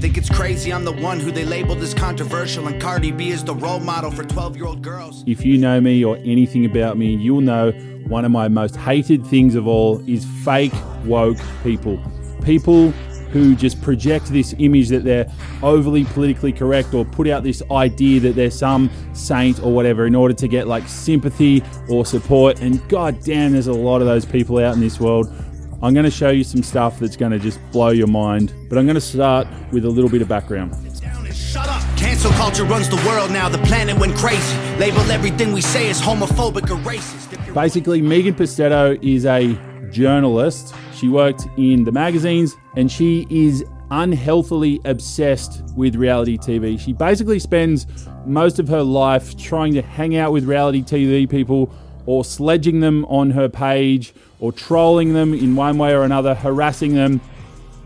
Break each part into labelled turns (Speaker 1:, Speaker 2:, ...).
Speaker 1: Think it's crazy I'm the one who they labeled as controversial, and Cardi B is the role model for 12 year old girls.
Speaker 2: If you know me or anything about me, you'll know one of my most hated things of all is fake woke people. People who just project this image that they're overly politically correct or put out this idea that they're some saint or whatever in order to get like sympathy or support. And god damn, there's a lot of those people out in this world. I'm going to show you some stuff that's going to just blow your mind, but I'm going to start with a little bit of background.
Speaker 1: Shut up! Cancel culture runs the world now. The planet went crazy. Label everything we say as homophobic or racist.
Speaker 2: Basically, Megan Pustetto is a journalist. She worked in the magazines and she is unhealthily obsessed with reality TV. She basically spends most of her life trying to hang out with reality TV people or sledging them on her page or trolling them in one way or another, harassing them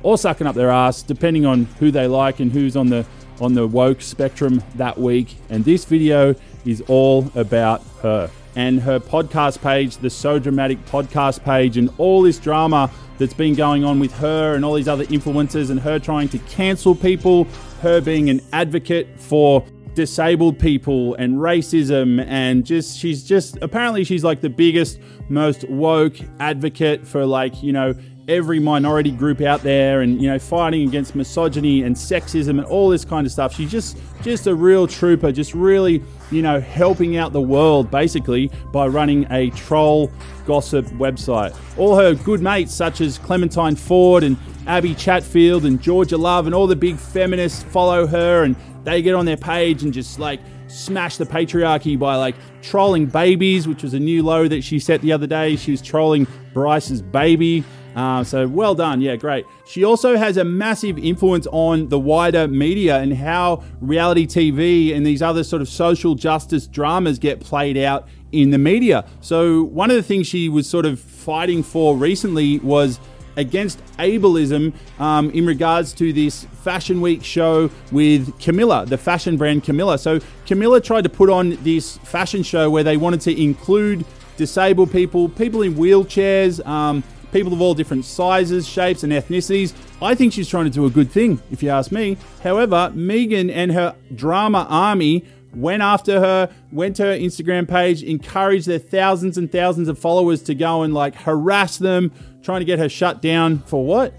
Speaker 2: or sucking up their ass, depending on who they like and who's on the on the woke spectrum that week. And this video is all about her and her podcast page, the So Dramatic podcast page, and all this drama that's been going on with her and all these other influencers, and her trying to cancel people, her being an advocate for disabled people and racism and just she's just apparently she's like the biggest most woke advocate for like you know every minority group out there and you know fighting against misogyny and sexism and all this kind of stuff. She's just just a real trooper just really you know helping out the world basically by running a troll gossip website. All her good mates such as clementine ford and abby chatfield and georgia love and all the big feminists follow her and they get on their page and just like smash the patriarchy by like trolling babies, which was a new low that she set the other day. She was trolling Bryce's baby. Uh, so well done, yeah, great. She also has a massive influence on the wider media and how reality TV and these other sort of social justice dramas get played out in the media. So one of the things she was sort of fighting for recently was against ableism um, in regards to this Fashion Week show with Camilla, the fashion brand Camilla. So Camilla tried to put on this fashion show where they wanted to include disabled people, people in wheelchairs, um, people of all different sizes, shapes, and ethnicities. I think she's trying to do a good thing, if you ask me. However, Megan and her drama army went after her, went to her Instagram page, encouraged their thousands and thousands of followers to go and like harass them, trying to get her shut down for what?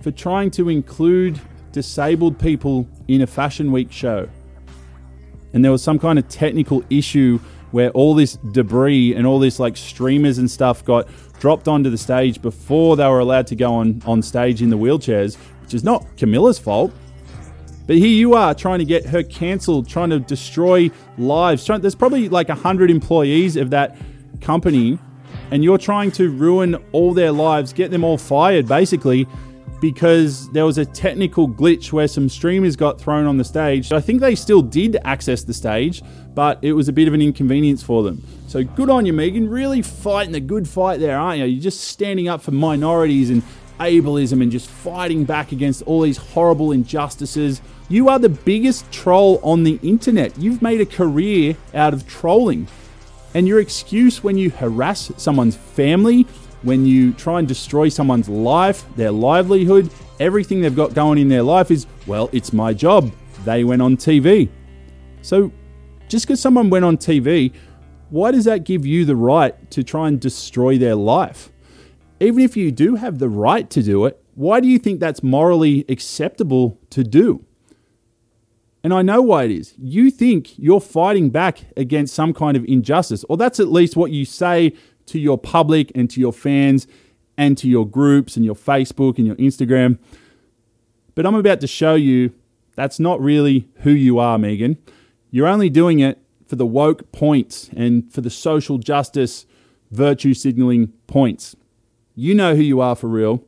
Speaker 2: For trying to include disabled people in a Fashion Week show. And there was some kind of technical issue where all this debris and all this like streamers and stuff got dropped onto the stage before they were allowed to go on, on stage in the wheelchairs, which is not Camilla's fault. But here you are trying to get her cancelled, trying to destroy lives. There's probably like 100 employees of that company, and you're trying to ruin all their lives, get them all fired basically because there was a technical glitch where some streamers got thrown on the stage. I think they still did access the stage, but it was a bit of an inconvenience for them. So good on you, Megan. Really fighting the good fight there, aren't you? You're just standing up for minorities and ableism and just fighting back against all these horrible injustices. You are the biggest troll on the internet. You've made a career out of trolling. And your excuse when you harass someone's family, when you try and destroy someone's life, their livelihood, everything they've got going in their life is, well, it's my job. They went on TV. So just because someone went on TV, why does that give you the right to try and destroy their life? Even if you do have the right to do it, why do you think that's morally acceptable to do? And I know why it is. You think you're fighting back against some kind of injustice, or that's at least what you say to your public and to your fans and to your groups and your Facebook and your Instagram. But I'm about to show you that's not really who you are, Megan. You're only doing it for the woke points and for the social justice virtue signaling points. You know who you are for real.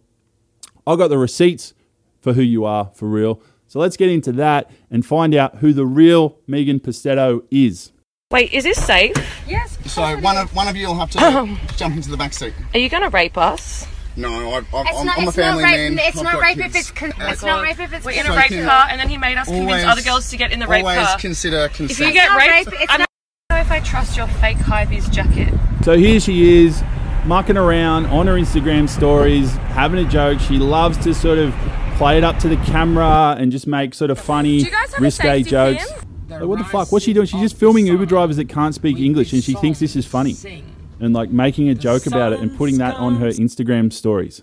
Speaker 2: I've got the receipts for who you are for real. So let's get into that and find out who the real Megan Pustetto is.
Speaker 3: Wait, is this safe?
Speaker 4: Yes.
Speaker 5: So one of one of you will have to jump into the back seat.
Speaker 3: Are you going to rape us?
Speaker 5: No, I, I, I'm,
Speaker 4: not,
Speaker 5: I'm a
Speaker 4: it's
Speaker 5: family
Speaker 4: not rape.
Speaker 5: man.
Speaker 4: It's
Speaker 5: I've
Speaker 4: not rape
Speaker 5: kids.
Speaker 4: if it's. Con-
Speaker 5: Uh,
Speaker 4: it's not rape if it's.
Speaker 3: We're in a rape
Speaker 5: can-
Speaker 3: car, and then he made us convince other girls to get in the rape
Speaker 5: Always
Speaker 3: car.
Speaker 5: consider
Speaker 3: if you get raped,
Speaker 4: rape,
Speaker 3: I don't know if I trust your fake Hypebeast jacket.
Speaker 2: So here she is, mucking around on her Instagram stories, having a joke. She loves to sort of play it up to the camera and just make sort of funny,
Speaker 3: Do you guys have a
Speaker 2: risque jokes. Like, what the fuck? What's she doing? She's just filming Uber drivers that can't speak English and she thinks this is funny. And like making a joke about it and putting that on her Instagram stories.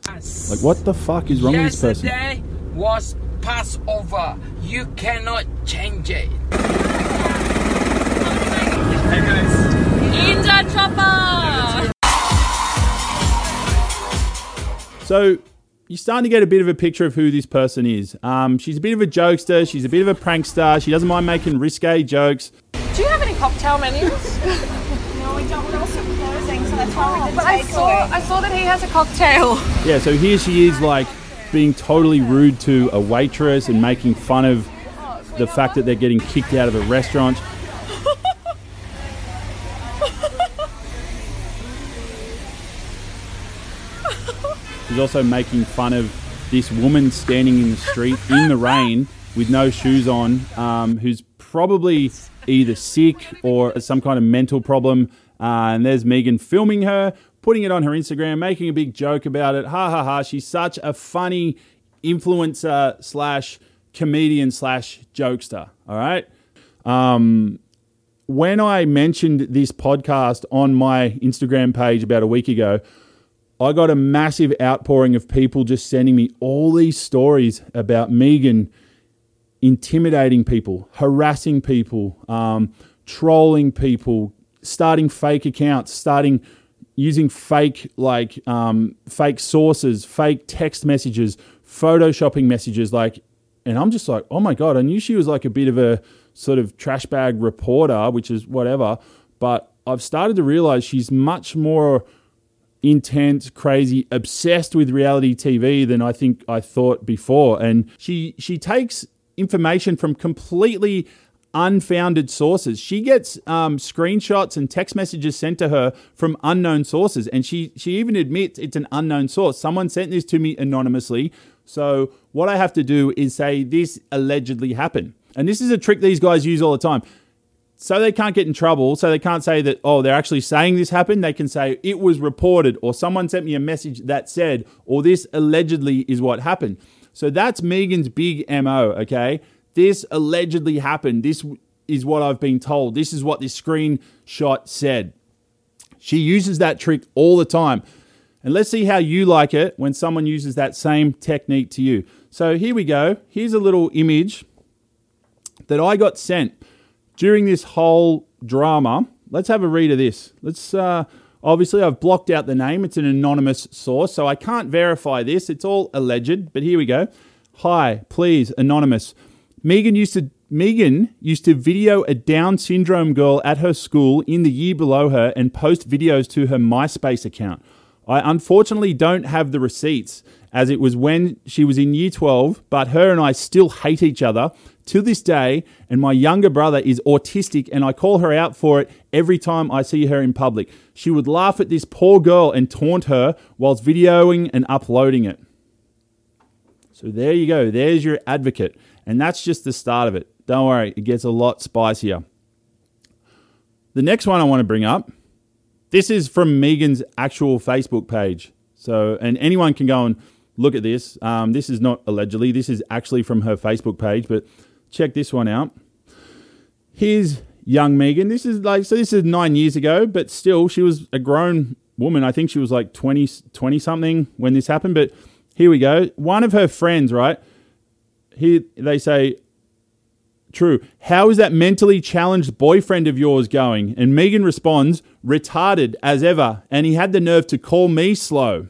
Speaker 2: Like, what the fuck is wrong with this person?
Speaker 4: Yesterday was Passover. You cannot change it.
Speaker 3: Ninja chopper.
Speaker 2: So you're starting to get a bit of a picture of who this person is. Um, she's a bit of a jokester. She's a bit of a prankster. She doesn't mind making risque jokes.
Speaker 3: Do you have any cocktail menus?
Speaker 6: No, we don't. We're also closing, so that's why we did
Speaker 3: but I saw,
Speaker 6: takeaway.
Speaker 3: I saw that he has a cocktail.
Speaker 2: Yeah, so here she is, like being totally rude to a waitress and making fun of the fact that they're getting kicked out of a restaurant. Also making fun of this woman standing in the street in the rain with no shoes on, um, who's probably either sick or some kind of mental problem. Uh, and there's Megan filming her, putting it on her Instagram, making a big joke about it. Ha ha ha! She's such a funny influencer slash comedian slash jokester. All right. Um, when I mentioned this podcast on my Instagram page about a week ago, I got a massive outpouring of people just sending me all these stories about Megan intimidating people, harassing people, um, trolling people, starting fake accounts, starting using fake like um, fake sources, fake text messages, photoshopping messages, like. And I'm just like, oh my god! I knew she was like a bit of a sort of trash bag reporter, which is whatever. But I've started to realize she's much more intense, crazy, obsessed with reality TV than I think I thought before. And she she takes information from completely unfounded sources. She gets um, screenshots and text messages sent to her from unknown sources, and she she even admits it's an unknown source. Someone sent this to me anonymously. So what I have to do is say this allegedly happened, and this is a trick these guys use all the time so they can't get in trouble, so they can't say that, oh, they're actually saying this happened. They can say it was reported, or someone sent me a message that said, or this allegedly is what happened. So that's Megan's big MO, okay? This allegedly happened. This is what I've been told. This is what this screenshot said. She uses that trick all the time. And let's see how you like it when someone uses that same technique to you. So here we go. Here's a little image that I got sent during this whole drama. Let's have a read of this. Let's uh, obviously I've blocked out the name. It's an anonymous source, so I can't verify this. It's all alleged. But here we go. Hi, please, anonymous. Megan used to Megan used to video a Down syndrome girl at her school in the year below her and post videos to her MySpace account. I unfortunately don't have the receipts as it was when she was in year 12, but her and I still hate each other to this day. And my younger brother is autistic, and I call her out for it every time I see her in public. She would laugh at this poor girl and taunt her whilst videoing and uploading it. So there you go. There's your advocate. And that's just the start of it. Don't worry, it gets a lot spicier. The next one I want to bring up this is from Megan's actual Facebook page. So, and anyone can go and look at this. Um, this is not allegedly, this is actually from her Facebook page, but check this one out. Here's young Megan. This is like, so this is nine years ago, but still, she was a grown woman. I think she was like 20, 20 something when this happened, but here we go. One of her friends, right? Here they say, True. How is that mentally challenged boyfriend of yours going? And Megan responds, retarded as ever. And he had the nerve to call me slow.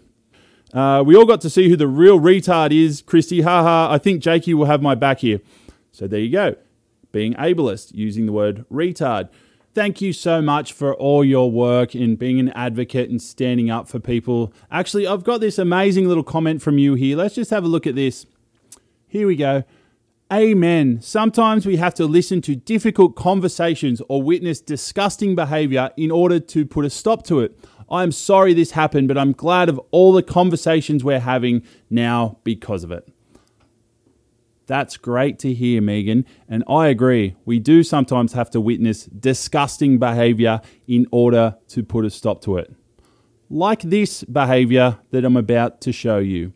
Speaker 2: Uh, we all got to see who the real retard is, Christy. Haha, I think Jakey will have my back here. So there you go. Being ableist, using the word retard. Thank you so much for all your work in being an advocate and standing up for people. Actually, I've got this amazing little comment from you here. Let's just have a look at this. Here we go. Amen. Sometimes we have to listen to difficult conversations or witness disgusting behavior in order to put a stop to it. I'm sorry this happened, but I'm glad of all the conversations we're having now because of it. That's great to hear, Megan. And I agree. We do sometimes have to witness disgusting behavior in order to put a stop to it. Like this behavior that I'm about to show you.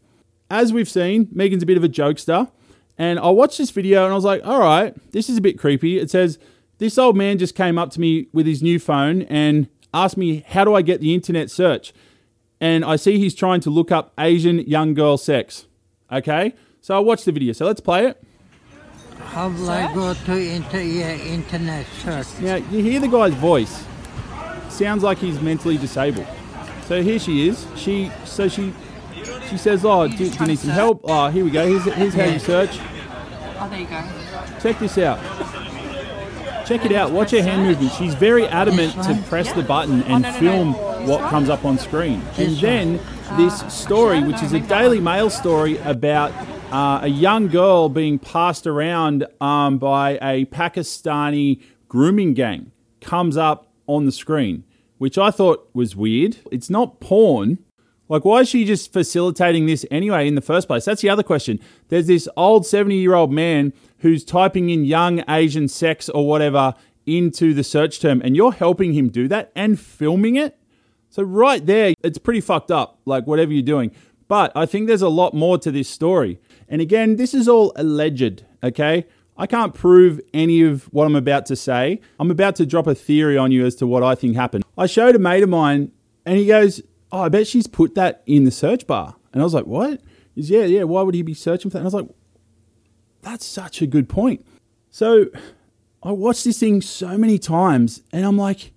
Speaker 2: as we've seen, Megan's a bit of a jokester. And I watched this video and I was like, all right, this is a bit creepy. It says, this old man just came up to me with his new phone and asked me, how do I get the internet search? And I see he's trying to look up Asian young girl sex. Okay? So I watched the video. So let's play it.
Speaker 7: How will I go to inter- yeah, internet search?
Speaker 2: Now, you hear the guy's voice. Sounds like he's mentally disabled. So here she is. She so she she says, "Oh, do, do you need some help?" Oh, here we go. Here's, here's how you search.
Speaker 3: Oh, there you go.
Speaker 2: Check this out. Check it out. Watch her hand movement. She's very adamant to press the button oh, and
Speaker 3: no, no,
Speaker 2: film what comes up on screen. And then this ah, story, which is a Daily Mail story about uh, a young girl being passed around um, by a Pakistani grooming gang, comes up on the screen, which I thought was weird. It's not porn. Like, why is she just facilitating this anyway in the first place? That's the other question. There's this old 70 year old man who's typing in young Asian sex or whatever into the search term, and you're helping him do that and filming it. So, right there, it's pretty fucked up, like whatever you're doing. But I think there's a lot more to this story. And again, this is all alleged, okay? I can't prove any of what I'm about to say. I'm about to drop a theory on you as to what I think happened. I showed a mate of mine, and he goes, Oh, I bet she's put that in the search bar. And I was like, What? He's, Yeah, yeah, why would he be searching for that? And I was like, That's such a good point. So I watched this thing so many times, and I'm like,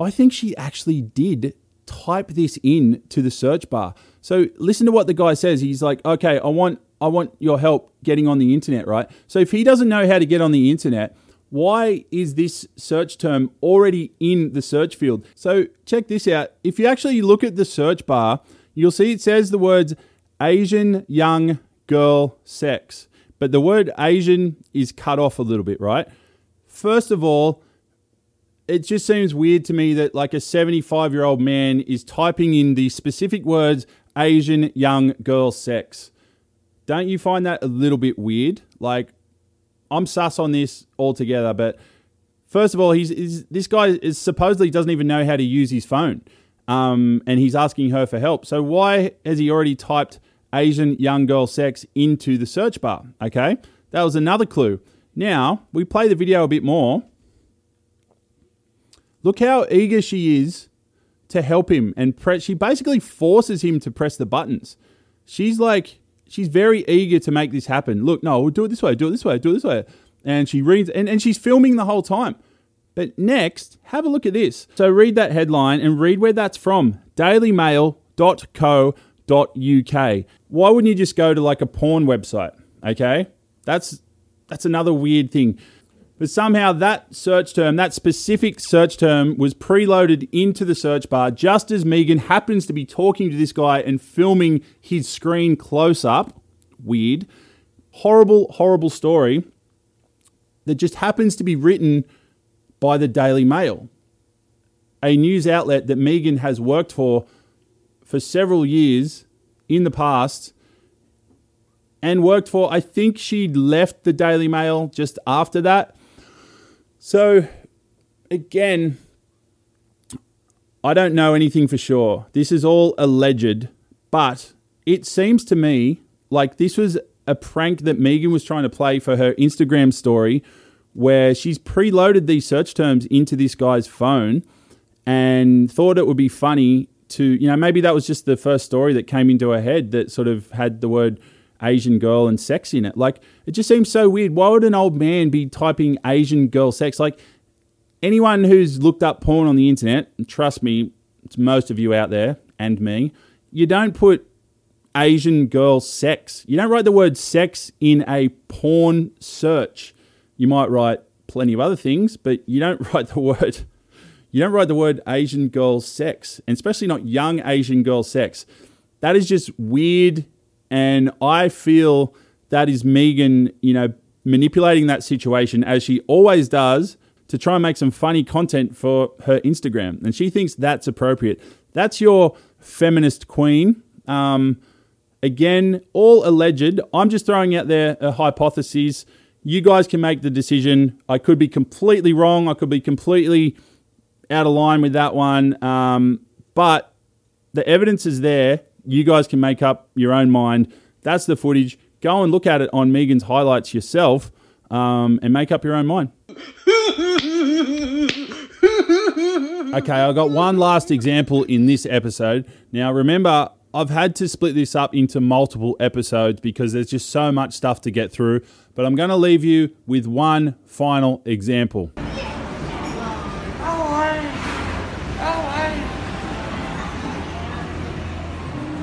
Speaker 2: I think she actually did type this in to the search bar. So listen to what the guy says. He's like, okay, I want I want your help getting on the internet, right? So if he doesn't know how to get on the internet, why is this search term already in the search field? So check this out. If you actually look at the search bar, you'll see it says the words Asian young girl sex. But the word Asian is cut off a little bit, right? First of all, it just seems weird to me that like a 75 year old man is typing in the specific words Asian young girl sex. Don't you find that a little bit weird? Like, I'm sus on this altogether, but first of all, he's, he's this guy is supposedly doesn't even know how to use his phone, um, and he's asking her for help. So why has he already typed Asian young girl sex into the search bar? Okay, that was another clue. Now we play the video a bit more. Look how eager she is to help him and press. She basically forces him to press the buttons. She's like, she's very eager to make this happen. Look, no, we'll do it this way, do it this way, do it this way. And she reads, and, and she's filming the whole time. But next, have a look at this. So read that headline and read where that's from dailymail.co.uk. Why wouldn't you just go to like a porn website? Okay? That's that's another weird thing. But somehow that search term, that specific search term, was preloaded into the search bar just as Megan happens to be talking to this guy and filming his screen close up. Weird. Horrible, horrible story that just happens to be written by the Daily Mail, a news outlet that Megan has worked for for several years in the past and worked for. I think she'd left the Daily Mail just after that. So, again, I don't know anything for sure. This is all alleged, but it seems to me like this was a prank that Megan was trying to play for her Instagram story where she's preloaded these search terms into this guy's phone and thought it would be funny to, you know, maybe that was just the first story that came into her head that sort of had the word Asian girl and sex in it. Like, it just seems so weird. Why would an old man be typing Asian girl sex? Like, anyone who's looked up porn on the internet, trust me, it's most of you out there and me, you don't put Asian girl sex. You don't write the word sex in a porn search. You might write plenty of other things, but you don't write the word you don't write the word Asian girl sex, and especially not young Asian girl sex. That is just weird and I feel that is Megan, you know, manipulating that situation as she always does to try and make some funny content for her Instagram. And she thinks that's appropriate. That's your feminist queen. Um, again, all alleged. I'm just throwing out there a hypothesis. You guys can make the decision. I could be completely wrong. I could be completely out of line with that one. Um, but the evidence is there you guys can make up your own mind. That's the footage. Go and look at it on Megan's highlights yourself um, and make up your own mind. Okay, I got one last example in this episode. Now, remember, I've had to split this up into multiple episodes because there's just so much stuff to get through. But I'm going to leave you with one final example.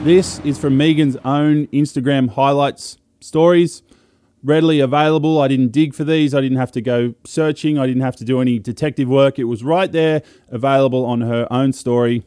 Speaker 2: This is from Megan's own Instagram highlights stories. Readily available. I didn't dig for these. I didn't have to go searching. I didn't have to do any detective work. It was right there, available on her own story.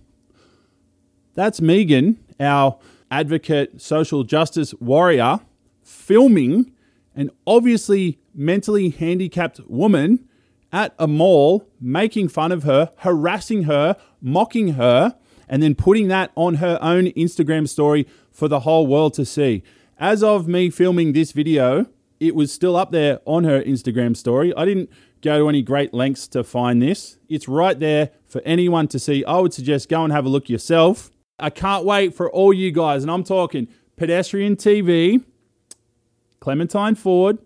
Speaker 2: That's Megan, our advocate, social justice warrior, filming an obviously mentally handicapped woman at a mall, making fun of her, harassing her, mocking her, and then putting that on her own Instagram story for the whole world to see. As of me filming this video, it was still up there on her Instagram story. I didn't go to any great lengths to find this. It's right there for anyone to see. I would suggest go and have a look yourself. I can't wait for all you guys, and I'm talking Pedestrian TV, Clementine Ford,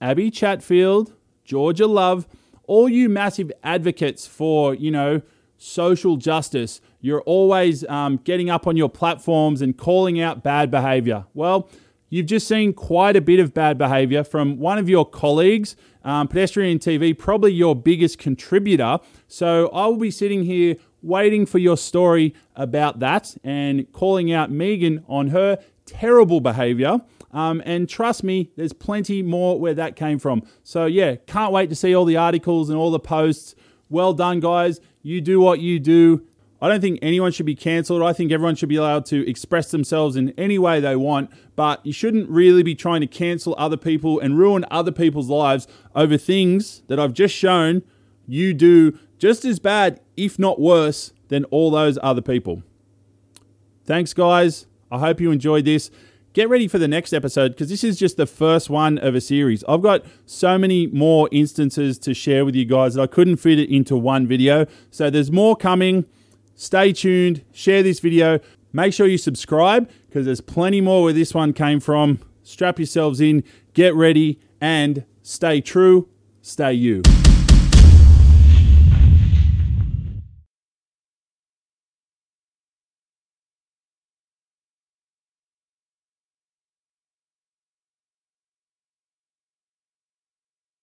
Speaker 2: Abby Chatfield, Georgia Love, all you massive advocates for, you know, social justice. You're always um, getting up on your platforms and calling out bad behavior. Well, you've just seen quite a bit of bad behavior from one of your colleagues, um, Pedestrian TV, probably your biggest contributor. So I will be sitting here waiting for your story about that and calling out Megan on her terrible behavior. Um, and trust me, there's plenty more where that came from. So, yeah, can't wait to see all the articles and all the posts. Well done, guys. You do what you do. I don't think anyone should be cancelled. I think everyone should be allowed to express themselves in any way they want, but you shouldn't really be trying to cancel other people and ruin other people's lives over things that I've just shown you do just as bad, if not worse, than all those other people. Thanks, guys. I hope you enjoyed this. Get ready for the next episode because this is just the first one of a series. I've got so many more instances to share with you guys that I couldn't fit it into one video. So there's more coming. Stay tuned, share this video. Make sure you subscribe because there's plenty more where this one came from. Strap yourselves in, get ready, and stay true, stay you.